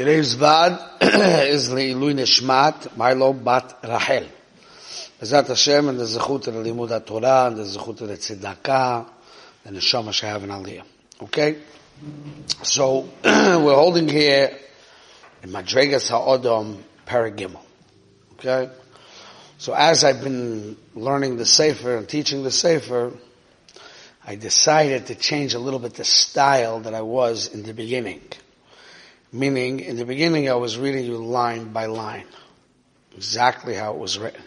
Today's Vad is Le'ilui Nishmat, Milo Bat Rachel. Bezat Hashem and the Zechut of the Limud Torah and the Zechut of the Tzedakah and the Neshama Shahav and Aliyah. Okay? So, we're holding here in Madregas HaOdom Paragimel. Okay? So as I've been learning the Sefer and teaching the Sefer, I decided to change a little bit the style that I was in the beginning. Meaning, in the beginning I was reading you line by line. Exactly how it was written.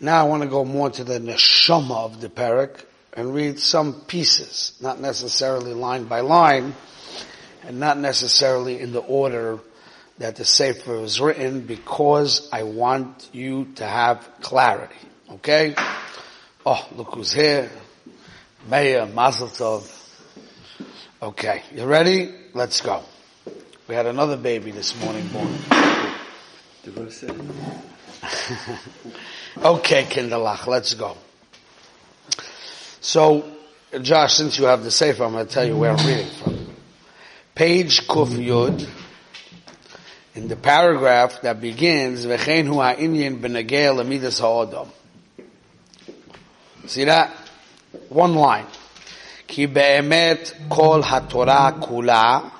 Now I want to go more to the neshama of the parak and read some pieces, not necessarily line by line, and not necessarily in the order that the Sefer was written because I want you to have clarity. Okay? Oh, look who's here. Mayor Mazel Tov. Okay, you ready? Let's go. We had another baby this morning born. okay, Kinderlach, let's go. So, Josh, since you have the safe, I'm going to tell you where I'm reading from. Page Kuf Yud, in the paragraph that begins, V'chein hu ha'inyin b'negei l'midas ha'odom. See that? One line. Ki be'emet kol ha'torah kula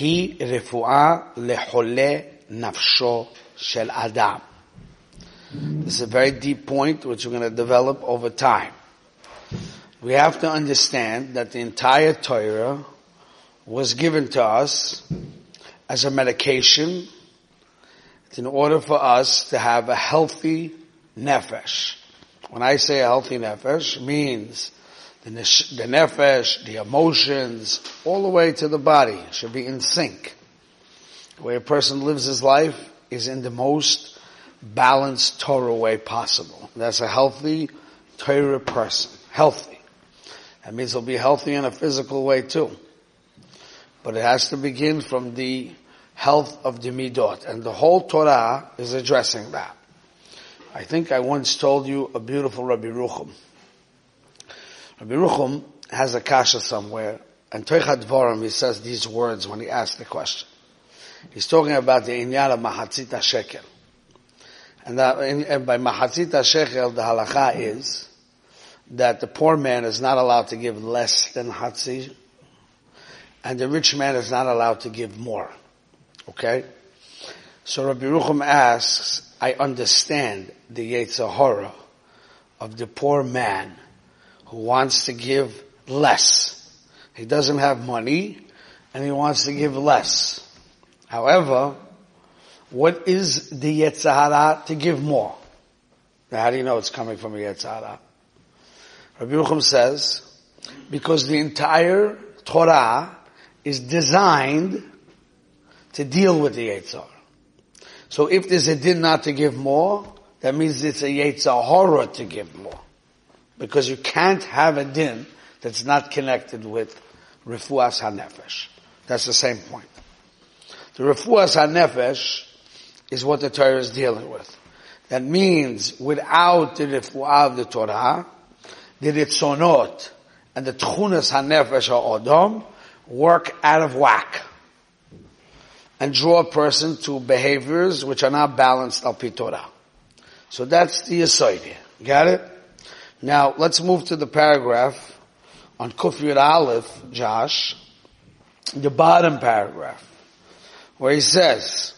היא רפואה לחולה נפשו של אדם. This is a very deep point which we're going to develop over time. We have to understand that the entire Torah was given to us as a medication in order for us to have a healthy nefesh. When I say a healthy nefesh, means the, the nefesh, the emotions, all the way to the body should be in sync. The way a person lives his life is in the most balanced Torah way possible. That's a healthy Torah person. Healthy. That means he'll be healthy in a physical way too. But it has to begin from the health of the midot. And the whole Torah is addressing that. I think I once told you a beautiful Rabbi Rucham. Rabbi Rucham has a kasha somewhere, and Toichad Dvorim, he says these words when he asks the question. He's talking about the inyan of Mahatzita Shekel. And, that, and by Mahatzita Shekel, the halacha is that the poor man is not allowed to give less than Hatzi, and the rich man is not allowed to give more. Okay? So Rabbi Rucham asks, I understand the Yetzirah of the poor man who wants to give less. He doesn't have money and he wants to give less. However, what is the Yetzirah to give more? Now how do you know it's coming from a Yetzirah? Rabbi Rucham says, because the entire Torah is designed to deal with the Yetzirah. So if there's a din not to give more, that means it's a Yetzirah horror to give more. Because you can't have a din that's not connected with Refuas HaNefesh. That's the same point. The Refuas HaNefesh is what the Torah is dealing with. That means without the Refuah of the Torah, the Ritzonot and the Tchunas HaNefesh HaOdom work out of whack and draw a person to behaviors which are not balanced al Torah. So that's the aside Got it? Now let's move to the paragraph on Kufir Aleph, Josh, the bottom paragraph, where he says,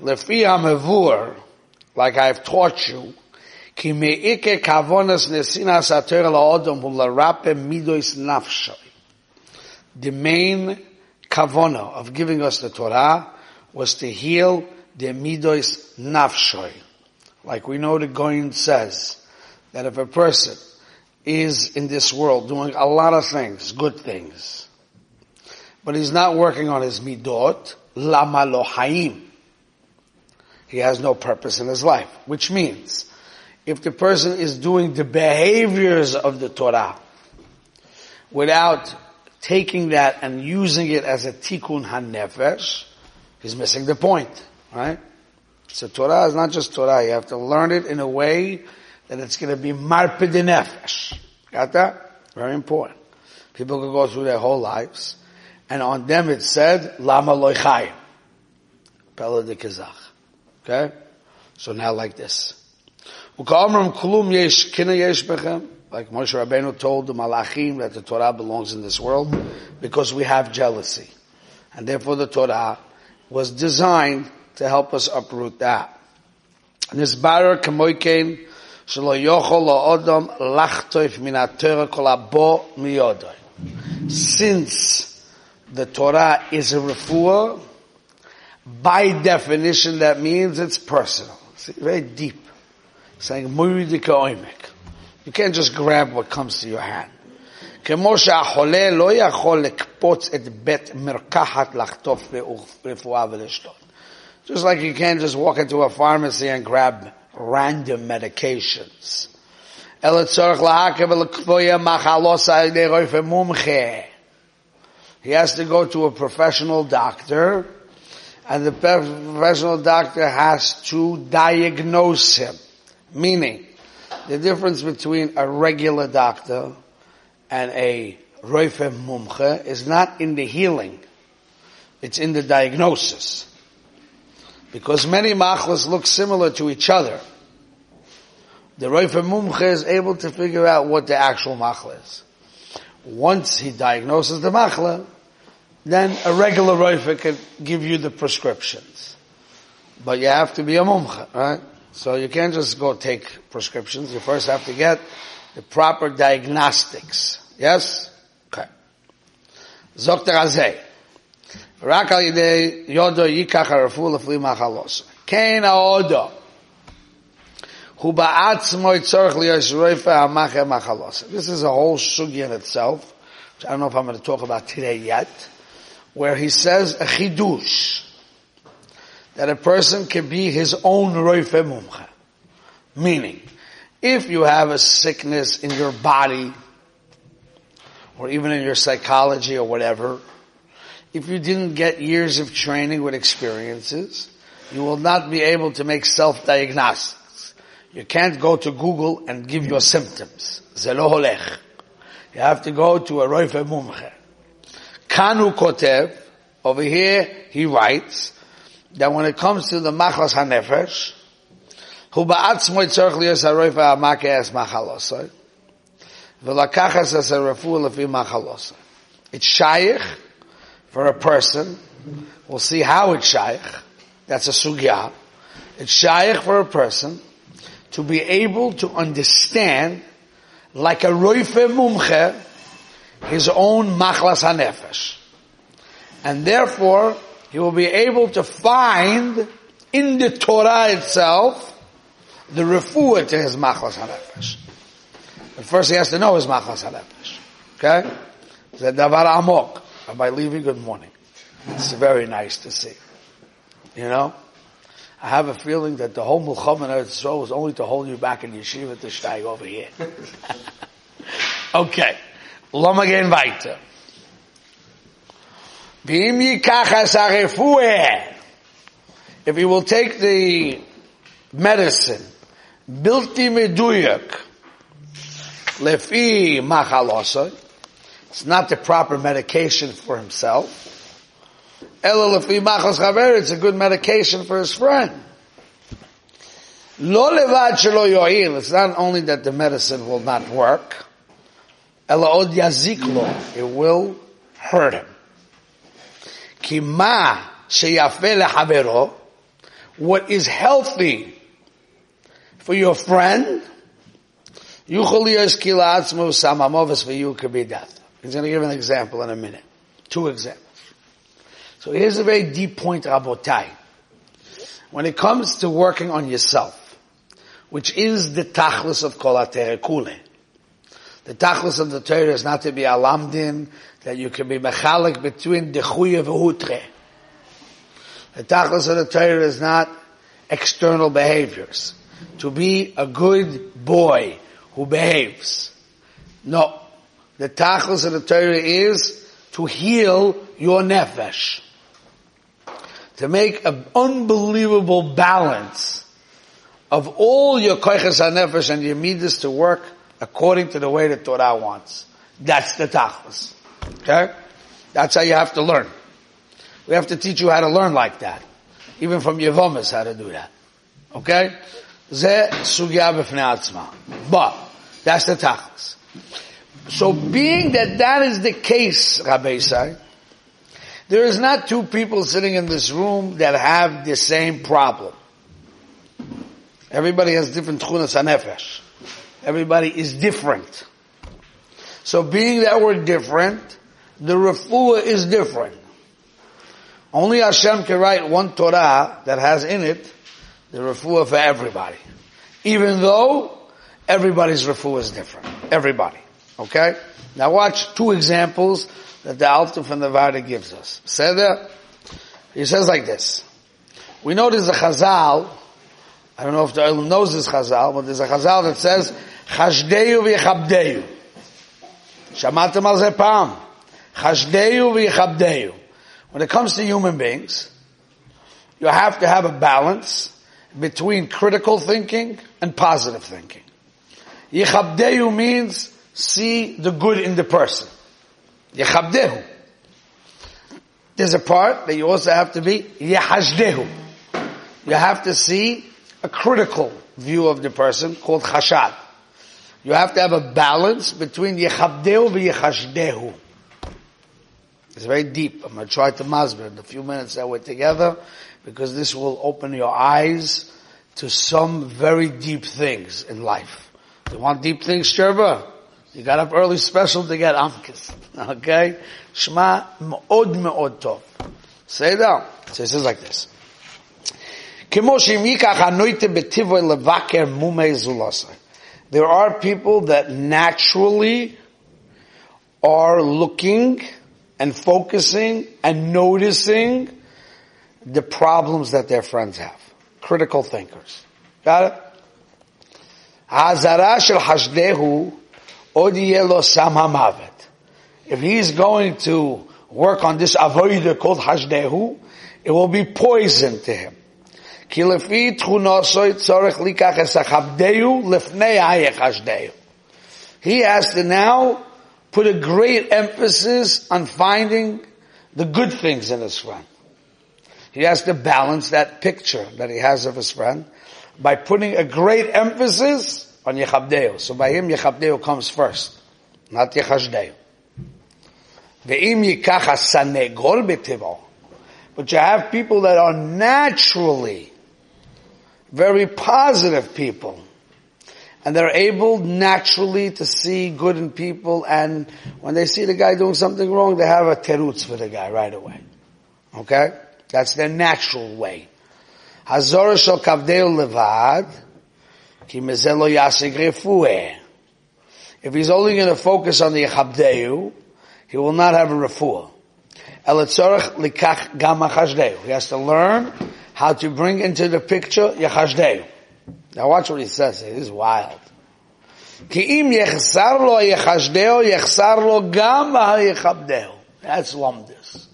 Lefi Amavur, like I've taught you, ki me'ike kavonas nesinas ater la'odom hu larape midois nafshay. The main kavona of giving us the Torah was to heal the midos nafshoy. Like we know the Goin says that if a person is in this world doing a lot of things, good things, but he's not working on his midot, lama lo haim. He has no purpose in his life, which means if the person is doing the behaviors of the Torah without taking that and using it as a tikkun hanefesh, he's missing the point, right? So Torah is not just Torah. You have to learn it in a way that it's going to be marpid nefesh. Got that? Very important. People can go through their whole lives, and on them it said lama loichayim. Pella de Kazach. Okay? So now like this. Like Moshe Rabbeinu told the Malachim that the Torah belongs in this world because we have jealousy. And therefore the Torah was designed to help us uproot that. Nisbarer kamoikein shelo yochol la'odom lachtoif min ha-Torah kol habo miyodoi. Since the Torah is a refuah, by definition that means it's personal. It's very deep. Saying, muridika oimek. You can't just grab what comes to your hand. כמו שהחולה לא יכול לקפוץ את בית מרקחת לחטוף רפואה ולשתות. Just like you can't just walk into a pharmacy and grab random medications. He has to go to a professional doctor, and the professional doctor has to diagnose him. Meaning, the difference between a regular doctor and a roife mumche is not in the healing, it's in the diagnosis. Because many machlas look similar to each other. The Roife Mumche is able to figure out what the actual machla is. Once he diagnoses the machla, then a regular Roife can give you the prescriptions. But you have to be a Mumche, right? So you can't just go take prescriptions. You first have to get the proper diagnostics. Yes? Okay. Zok Razeh. רק על ידי יודו ייקח הרפוא לפלי מחלוס. כן ההודו. הוא בעצמו יצורך להיות רויפה המחה מחלוס. This is a whole sugi in itself, which I don't know if I'm going to talk about today yet, where he says a chidush that a person can be his own roife mumcha. Meaning, if you have a sickness in your body, or even in your psychology or whatever, if you didn't get years of training with experiences, you will not be able to make self-diagnostics. You can't go to Google and give your symptoms. You have to go to a roife mumche. Kanu kotev, over here he writes, that when it comes to the machlas hanefesh, hu ba'atzmo yitzorch liyos haroifa ha'make es machalosoi, v'lakachas es harefu. It's shaykh for a person, we'll see how it's shaykh, that's a sugya, it's shaykh for a person to be able to understand like a roife mumche his own machlas hanefesh. And therefore, he will be able to find in the Torah itself the refuah to his machlas hanefesh. But first he has to know his machlas hanefesh. Okay? The davar amok. By leaving, good morning. It's very nice to see. You know? I have a feeling that the whole Mulcham and so was only to hold you back in yeshiva to steig over here. okay. Lama gehen weiter. If he will take the medicine, bilti meduyak, lefi machalosa, it's not the proper medication for himself. It's a good medication for his friend. It's not only that the medicine will not work, it will hurt him. What is healthy for your friend, for you could be death. He's going to give an example in a minute. Two examples. So here's a very deep point, Rabotai. When it comes to working on yourself, which is the tachlis of kol kule. The tachlis of the Torah is not to be alamdin, that you can be mechalik between the chuya v'hutre. The tachlis of the Torah is not external behaviors. To be a good boy who behaves. No. The tachlis of the Torah is to heal your nefesh. To make an unbelievable balance of all your koiches nefesh and your midas to work according to the way the Torah wants. That's the tachlis. Okay? That's how you have to learn. We have to teach you how to learn like that. Even from Yevomas how to do that. Okay? But, that's the tachlis. So being that that is the case, Rabbi Say, there is not two people sitting in this room that have the same problem. Everybody has different tchunas hanefesh. Everybody is different. So being that we're different, the refuah is different. Only Hashem can write one Torah that has in it the refuah for everybody. Even though everybody's refuah is different. Everybody. Okay? Now watch two examples that the Alter from the Varda gives us. That? He says like this. We know there's a Chazal, I don't know if the Olam knows this Chazal, but there's a Chazal that says, Chashdeyu v'yechabdeyu. Shamatem al zepam. Chashdeyu v'yechabdeyu. When it comes to human beings, you have to have a balance between critical thinking and positive thinking. Yechabdehu means see the good in the person. Yechabdehu. There's a part that you also have to be yehashdehu. You have to see a critical view of the person called chashad. You have to have a balance between yechabdehu and yehashdehu. It's very deep. I'm going to try to masber in the few minutes that we're together because this will open your eyes to some very deep things in life. You want deep things, Sherba? You got up early special to get Amkis. Okay? Shema me'od me'od tov. Say that. So it says like this. There are people that naturally are looking and focusing and noticing the problems that their friends have. Critical thinkers. Got it? Hazara shel hashdehu If he's going to work on this avodah called hashdehu, it will be poison to him. He has to now put a great emphasis on finding the good things in his friend. He has to balance that picture that he has of his friend by putting a great emphasis on Yechabdeo. So by him, Yechabdeo comes first, not Yechashdeo. Ve'im yikach sanegol b'tivo. But you have people that are naturally very positive people and they're able naturally to see good in people and when they see the guy doing something wrong, they have a terutz for the guy right away. Okay? That's their natural way. Hazor shel kavdeu levad, if he's only going to focus on the Yechabdeu, he will not have a refuah. He has to learn how to bring into the picture Yechashdeu. Now watch what he says. It is wild. That's lumdis.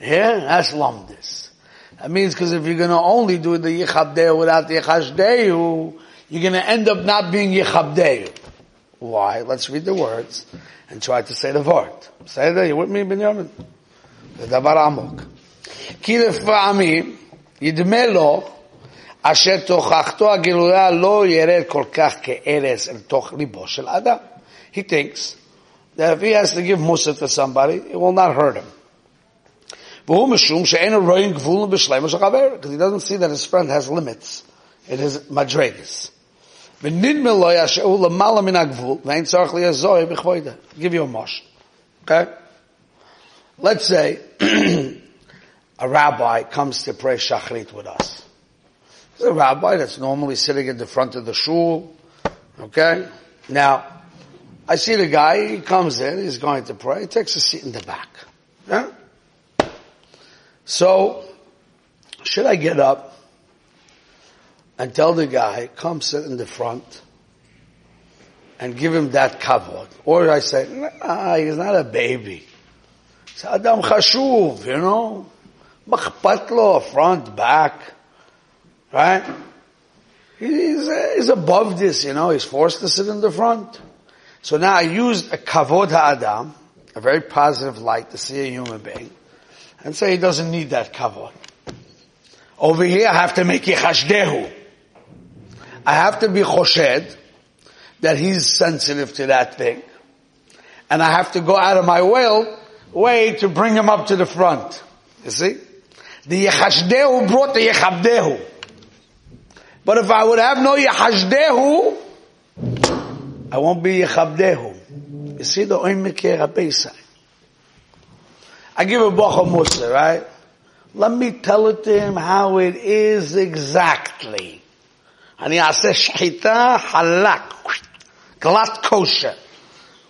Yeah, that's lumdis. That means because if you're going to only do the yichabdeu without the yichashdeu, you're going to end up not being yichabdeu. Why? Let's read the words and try to say the word. Say that, you with me, Binyamin? The davar amok. כי לפעמים ידמה לו אשר תוכחתו הגלויה לא ירד כל כך כארס אל תוך ליבו של אדם. He thinks that if he has to give musa to somebody, it will not hurt him. Because he doesn't see that his friend has limits in his madregas. Give you a marsh. Okay? Let's say a rabbi comes to pray shachrit with us. It's a rabbi that's normally sitting in the front of the shul. Okay? Now, I see the guy, he comes in, he's going to pray, he takes a seat in the back. Yeah? So, should I get up and tell the guy, come sit in the front and give him that kavod? Or I say, nah, he's not a baby. He's Adam Chashuv, you know? Machpatlo, front, back. Right? He's, he's above this, you know, he's forced to sit in the front. So now I used a kavod ha'adam, a very positive light to see a human being, and say he doesn't need that kavod. Over here, I have to make Yechashdehu. I have to be choshed that he's sensitive to that thing. And I have to go out of my way, way to bring him up to the front. You see? The Yechashdehu brought the Yechabdehu. But if I would have no Yechashdehu, I won't be Yechabdehu. You see the Oimek Yerabesai. I give a bocha musa, right? Let me tell it to him how it is exactly. And he says, shchita halak, glatt kosher.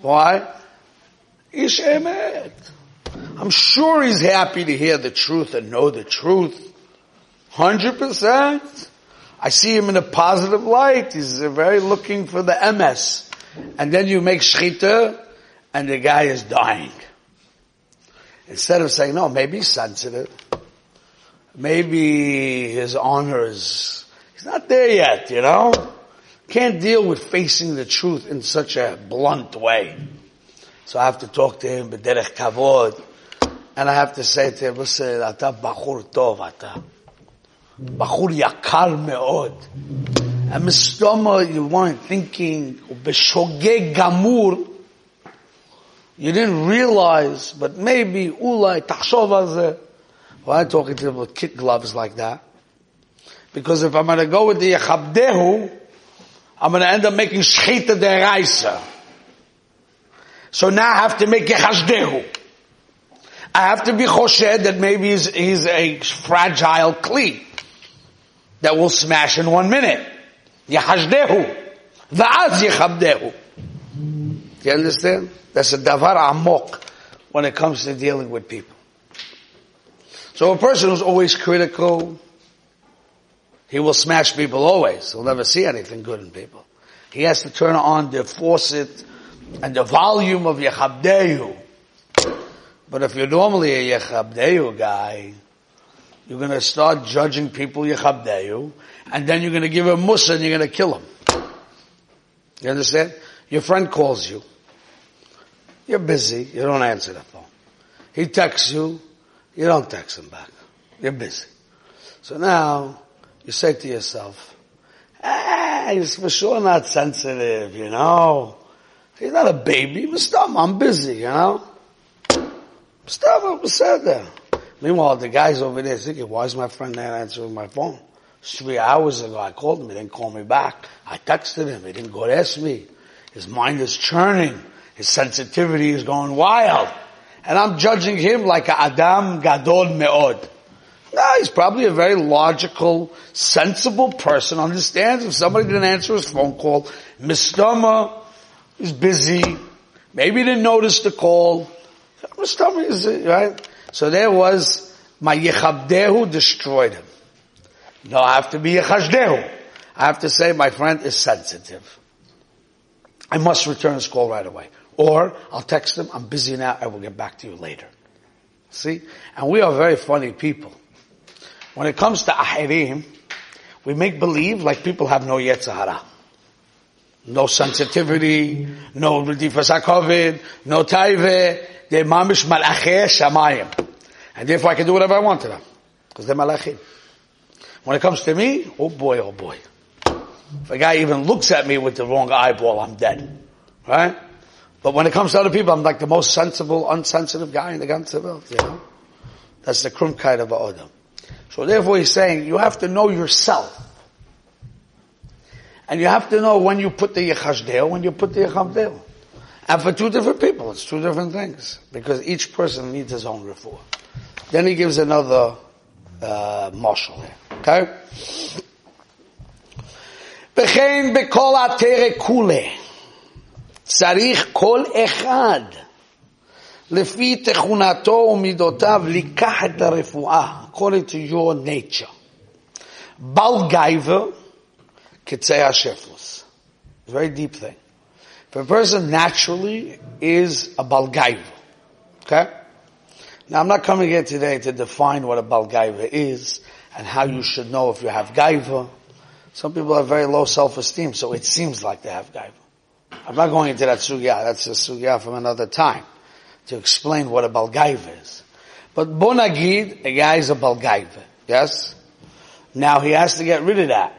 Why? Ish emet. I'm sure he's happy to hear the truth and know the truth. 100%. I see him in a positive light. He's very looking for the MS. And then you make shchita and the guy is dying. Instead of saying, no, maybe he's sensitive. Maybe his honor is, he's not there yet, you know? Can't deal with facing the truth in such a blunt way. So I have to talk to him, b'derech kavod, and I have to say to him, listen, ata bachur tov, ata. Bachur yakar me'od. And mistoma, you weren't thinking, b'shogeg gamur, you didn't realize, but maybe ulai tachshov. Why talking to him with kid gloves like that? Because if I'm going to go with the yechabdehu, I'm going to end up making shchita deraisa. So now I have to make yechashdehu. I have to be choshed that maybe he's, he's a fragile kli that will smash in one minute. Yechashdehu. Va'az yechabdehu. You understand? That's a davar amok when it comes to dealing with people. So a person who's always critical, he will smash people always. He'll never see anything good in people. He has to turn on the faucet and the volume of Yechabdehu. But if you're normally a Yechabdehu guy, you're going to start judging people Yechabdehu, and then you're going to give him Musa and you're going to kill him. You understand? Your friend calls you. You're busy. You don't answer the phone. He texts you. You don't text him back. You're busy. So now you say to yourself, ah, he's for sure not sensitive, you know. He's not a baby. Stop, I'm busy, you know. Stop, I said that. Meanwhile, the guy's over there thinking, why is my friend not answering my phone? Three hours ago, I called him. He didn't call me back. I texted him. He didn't go to ask me. His mind is churning. His sensitivity is going wild. And I'm judging him like a Adam Gadol Me'od. No, he's probably a very logical, sensible person, understands if somebody didn't answer his phone call, Mistama is busy, maybe he didn't notice the call, Mistama is, right? So there was, my Yechabdehu destroyed him. No, I have to be Yechashdehu. I have to say my friend is sensitive. I must return his call right away. Or I'll text them, I'm busy now, I will get back to you later. See? And we are very funny people. When it comes to ahirim, we make believe like people have no yetzahara. No sensitivity, no redifas hakovid, no taive, they're mamish malacheh shamayim. And therefore I can do whatever I want to them. Because they're malachim. When it comes to me, oh boy, oh boy. If a guy even looks at me with the wrong eyeball, I'm dead. Right? But when it comes to other people, I'm like the most sensible, unsensitive guy in the ganze world, you know? That's the krumkeit of Adam. So therefore he's saying, you have to know yourself. And you have to know when you put the yechashdeo, when you put the yechavdeo. And for two different people, it's two different things. Because each person needs his own refuah. Then he gives another, uh, marshal here. Okay? Bechein bekol atere. צריך כל אחד לפי תכונתו ומידותיו לקח את הרפואה, according to your nature. בעל גייבר קצה השפלוס. It's a very deep thing. If a person naturally is a balgaiva, okay? Now I'm not coming here today to define what a balgaiva is and how you should know if you have gaiva. Some people have very low self-esteem, so it seems like they have gaiva. I'm not going into that sugya. That's a sugya from another time to explain what a balgaiva is. But bonagid, a guy is a balgaiva. Yes? Now he has to get rid of that.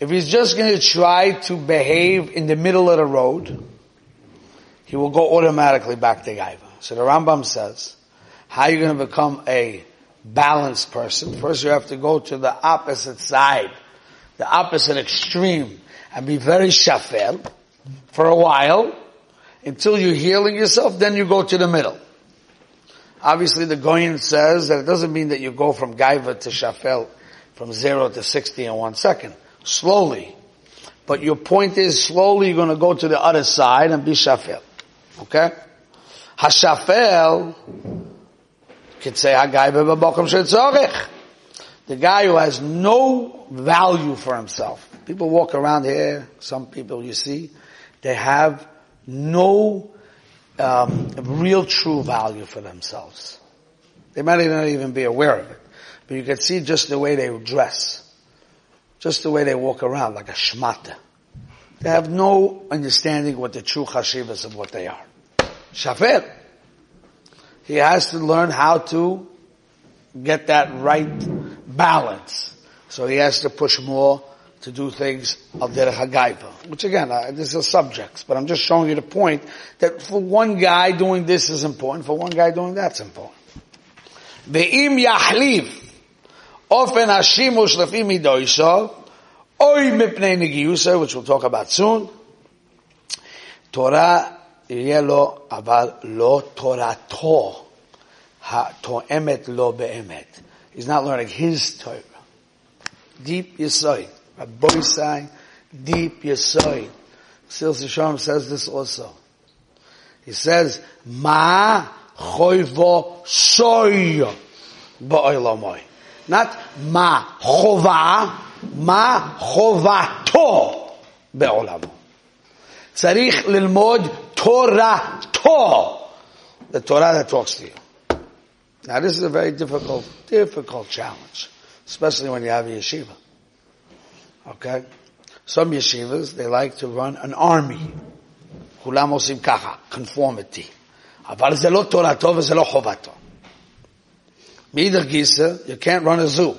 If he's just going to try to behave in the middle of the road, he will go automatically back to Gaiva. So the Rambam says, how are you going to become a balanced person? First you have to go to the opposite side, the opposite extreme, and be very shafel for a while, until you're healing yourself, then you go to the middle. Obviously the Goyen says that it doesn't mean that you go from Gaiva to Shafel from zero to 60 in one second. Slowly. But your point is slowly you're going to go to the other side and be Shafel. Okay? Hashafel could say Hagaiva b'bokum shetzorich. The guy who has no value for himself. People walk around here, some people you see, they have no um, real true value for themselves. They might not even be aware of it. But you can see just the way they dress. Just the way they walk around, like a shmata. They have no understanding what the true chashivas of what they are. Shafir. He has to learn how to get that right balance. So he has to push more to do things al derech hagaiva. Which again, uh, this is subjects, but I'm just showing you the point that for one guy doing this is important, for one guy doing that's important. Ve'im yahliv ofen hashimush lefi midoiso oy mipnei negiyusa, which we'll talk about soon. Torah יהיה לו, אבל לא תורתו התואמת לו באמת. He's not learning his Torah. Deep Yisoid. Rabbi deep Yisoid. Sil Shalom says this also. He says, Ma choivo soy ba'olamoy. Not ma chova, ma chovato be'olamo. צריך ללמוד תורתו. The Torah that talks to you. Now this is a very difficult, difficult challenge, especially when you have a yeshiva. Okay? Some yeshivas, they like to run an army. כולם עושים ככה, conformity. אבל זה לא תורתו וזה לא חובתו. מאידך גיסא, you can't run a zoo.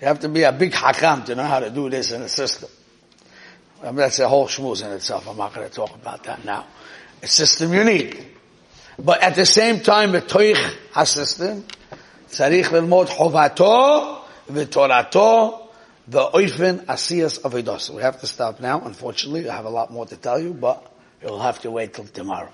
You have to be a big hakam to know how to do this in a system. I mean, that's a whole schmooze in itself. I'm not going to talk about that now. A system you need. But at the same time, בתוך הסystem, צריך ללמוד חובתו ותורתו the Oifin Asiyas of Eidos. We have to stop now, unfortunately. I have a lot more to tell you, but you'll have to wait till tomorrow.